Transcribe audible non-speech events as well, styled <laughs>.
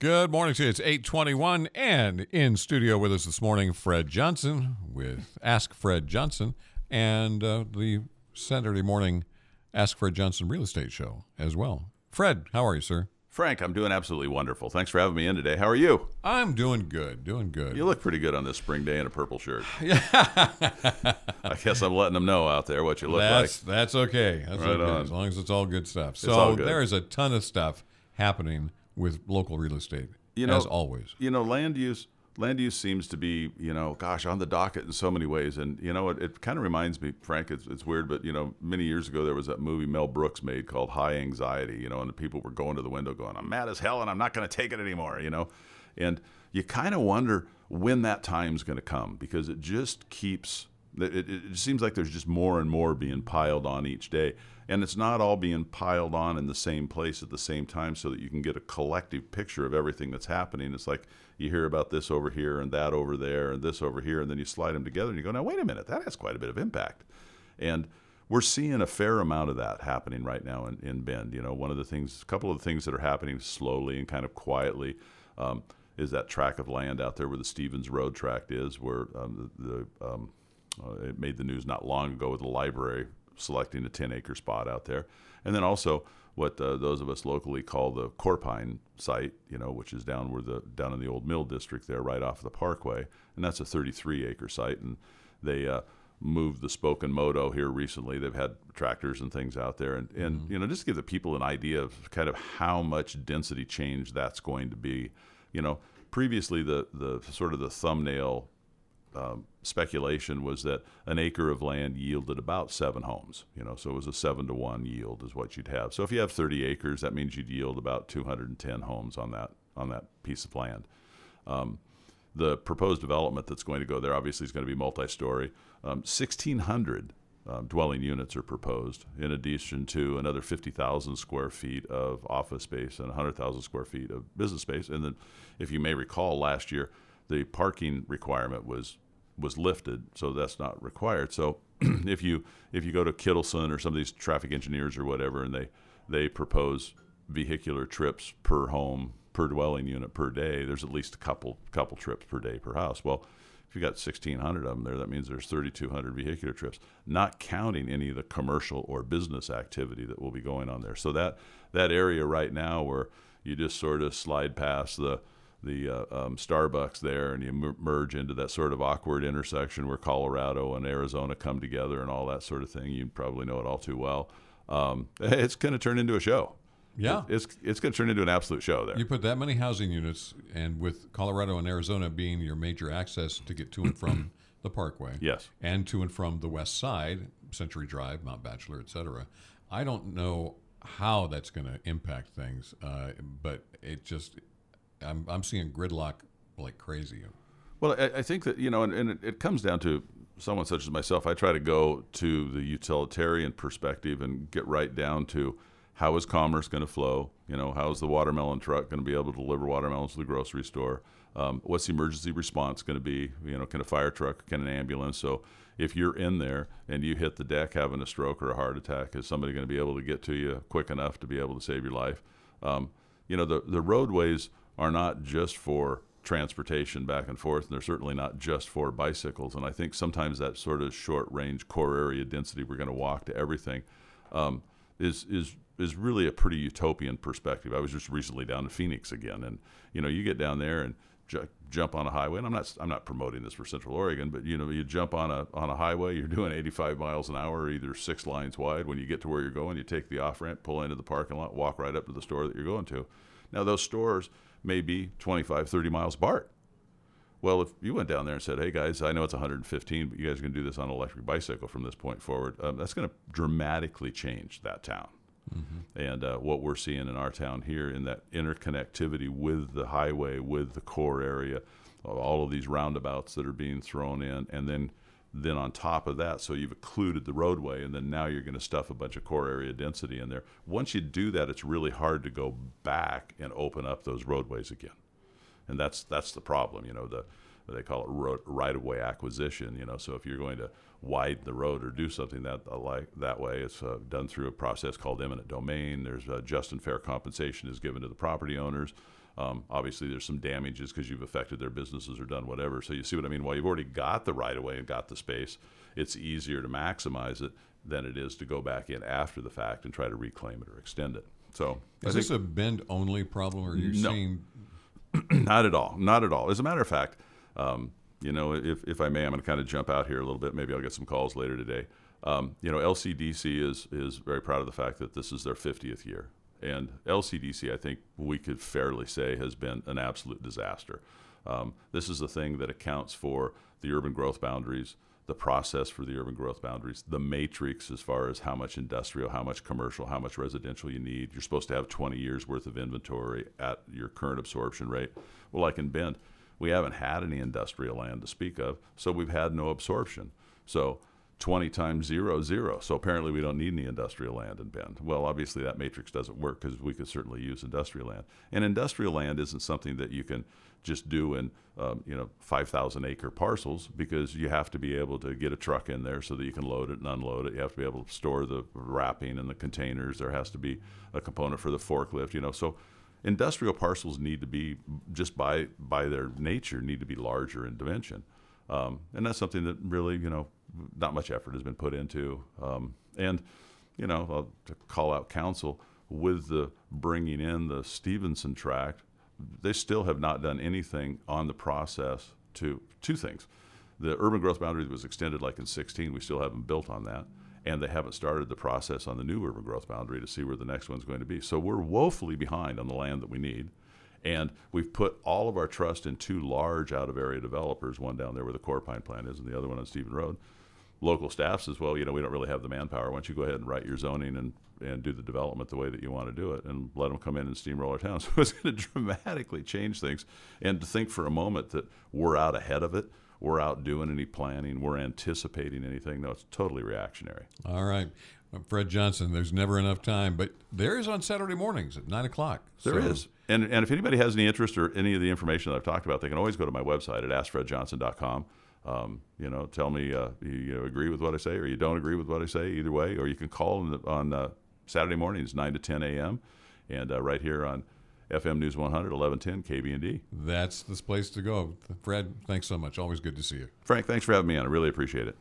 Good morning to you. It's 821 and in studio with us this morning, Fred Johnson with Ask Fred Johnson and uh, the Saturday morning Ask Fred Johnson real estate show as well. Fred, how are you, sir? Frank, I'm doing absolutely wonderful. Thanks for having me in today. How are you? I'm doing good, doing good. You look pretty good on this spring day in a purple shirt. <laughs> Yeah. I guess I'm letting them know out there what you look that's, like. That's okay. That's Right okay. on. As long as it's all good stuff. So all good. there is a ton of stuff happening with local real estate, You know- as always. You know, land use land use seems to be, you know, gosh, on the docket in so many ways. And you know, it, it kind of reminds me, Frank, it's, it's weird, but you know, many years ago there was that movie Mel Brooks made called High Anxiety, you know, and the people were going to the window going, I'm mad as hell and I'm not going to take it anymore, you know. And you kind of wonder when that time's going to come because it just keeps it, it, seems like there's just more and more being piled on each day. And it's not all being piled on in the same place at the same time so that you can get a collective picture of everything that's happening. It's like you hear about this over here and that over there and this over here and then you slide them together and you go now wait a minute that has quite a bit of impact. And we're seeing a fair amount of that happening right now in, in Bend. You know, one of the things, a couple of the things that are happening slowly and kind of quietly um, is that tract of land out there where the Stevens Road tract is, where um, the, the um, uh, it made the news not long ago with the library selecting a 10 acre spot out there. And then also what uh, those of us locally call the Korpine site, you know, which is down where the down in the old mill district there, right off the parkway, and that's a 33 acre site. And they uh, moved the Spoken Moto here recently. They've had tractors and things out there, and and you know, just to give the people an idea of kind of how much density change that's going to be. You know, previously the the sort of the thumbnail um, speculation was that an acre of land yielded about seven homes. You know, so it was a seven to one yield is what you'd have. So if you have 30 acres, that means you'd yield about 210 homes on that on that piece of land. Um, the proposed development that's going to go there obviously is going to be multi-story. Um, 1,600 um, dwelling units are proposed, in addition to another 50,000 square feet of office space and 100,000 square feet of business space. And then, if you may recall, last year the parking requirement was was lifted, so that's not required. So <clears throat> if you if you go to Kittelson or some of these traffic engineers or whatever, and they they propose vehicular trips per home per dwelling unit per day, there's at least a couple couple trips per day per house. Well, if you got 1,600 of them there, that means there's 3,200 vehicular trips, not counting any of the commercial or business activity that will be going on there. So that that area right now where you just sort of slide past the the uh, um, Starbucks there, and you merge into that sort of awkward intersection where Colorado and Arizona come together, and all that sort of thing. You probably know it all too well. Um, <laughs> it's going to turn into a show. Yeah. It's it's going to turn into an absolute show there. You put that many housing units, and with Colorado and Arizona being your major access to get to and from <clears throat> the Parkway, Yes. and to and from the West Side, Century Drive, Mount Bachelor, etc. I don't know how that's going to impact things, uh, but it just I'm I'm seeing gridlock like crazy. Well, I, I think that you know, and, and it, it comes down to someone such as myself. I try to go to the utilitarian perspective and get right down to how is commerce going to flow. You know, how is the watermelon truck going to be able to deliver watermelons to the grocery store? Um, what's the emergency response going to be? You know, can a fire truck, can an ambulance? So if you're in there and you hit the deck having a stroke or a heart attack, is somebody going to be able to get to you quick enough to be able to save your life? Um, you know, the the roadways are not just for transportation back and forth, and they're certainly not just for bicycles. And I think sometimes that sort of short range core area density, we're going to walk to everything, um, is is is really a pretty utopian perspective. I was just recently down to Phoenix again, and you know, you get down there and ju- jump on a highway. And I'm not I'm not promoting this for Central Oregon, but you know, you jump on a on a highway, you're doing 85 miles an hour, either six lines wide. When you get to where you're going, you take the off ramp, pull into the parking lot, walk right up to the store that you're going to. Now those stores may be 25, 30 miles apart. Well, if you went down there and said, "Hey guys, I know it's 115, but you guys are going to do this on an electric bicycle from this point forward," um, that's going to dramatically change that town. And uh, what we're seeing in our town here, in that interconnectivity with the highway, with the core area, all of these roundabouts that are being thrown in, and then then on top of that, so you've occluded the roadway, and then now you're going to stuff a bunch of core area density in there. Once you do that, it's really hard to go back and open up those roadways again and that's that's the problem. You know, the they call it road, right-of-way acquisition. You know, so if you're going to widen the road or do something that uh, like that way, it's uh, done through a process called eminent domain. There's uh, just and fair compensation is given to the property owners. Um, obviously, there's some damages because you've affected their businesses or done whatever. So you see what I mean? While you've already got the right of way and got the space, it's easier to maximize it than it is to go back in after the fact and try to reclaim it or extend it. So is this a bend only problem, or are you no. seeing? <clears throat> not at all. Not at all. As a matter of fact, um, you know, if, if I may, I'm going to kind of jump out here a little bit. Maybe I'll get some calls later today. Um, you know, LCDC is is very proud of the fact that this is their 50th year, and LCDC, I think we could fairly say, has been an absolute disaster. Um, this is the thing that accounts for the urban growth boundaries, the process for the urban growth boundaries, the matrix as far as how much industrial, how much commercial, how much residential you need. You're supposed to have 20 years worth of inventory at your current absorption rate. Well, like in Bend, we haven't had any industrial land to speak of, so we've had no absorption. So 20 times zero, zero. So apparently we don't need any industrial land in Bend. Well, obviously that matrix doesn't work because we could certainly use industrial land. And industrial land isn't something that you can just do in, um, you know, 5,000 acre parcels because you have to be able to get a truck in there so that you can load it and unload it. You have to be able to store the wrapping and the containers. There has to be a component for the forklift, you know. So industrial parcels need to be just by by their nature need to be larger in dimension. Um, and that's something that really, you know, not much effort has been put into. Um, and, you know, to call out council with the bringing in the Stevenson tract, they still have not done anything on the process to two things. The urban growth boundary was extended like in 16. We still haven't built on that. And they haven't started the process on the new urban growth boundary to see where the next one's going to be. So we're woefully behind on the land that we need. And we've put all of our trust in two large out of area developers, one down there where the Korpine plant is, and the other one on Stephen Road local staff says, well, you know, we don't really have the manpower. Why don't you go ahead and write your zoning and, and do the development the way that you want to do it and let them come in and steamroll our town. <laughs> So it's going to dramatically change things. And to think for a moment that we're out ahead of it, we're out doing any planning, we're anticipating anything. No, it's totally reactionary. All right. Fred Johnson, there's never enough time, but there is on Saturday mornings at 9 o'clock. There so. is, And, and if anybody has any interest or any of the information that I've talked about, they can always go to my website at askfredjohnson.com um, you know, tell me uh, you, you, agree with what I say or you don't agree with what I say. Either way, or you can call the, on uh, Saturday mornings, nine to ten a.m. and uh, right here on FM News 100, 1110 KBND. That's the place to go. Fred, thanks so much. Always good to see you. Frank, thanks for having me on. I really appreciate it.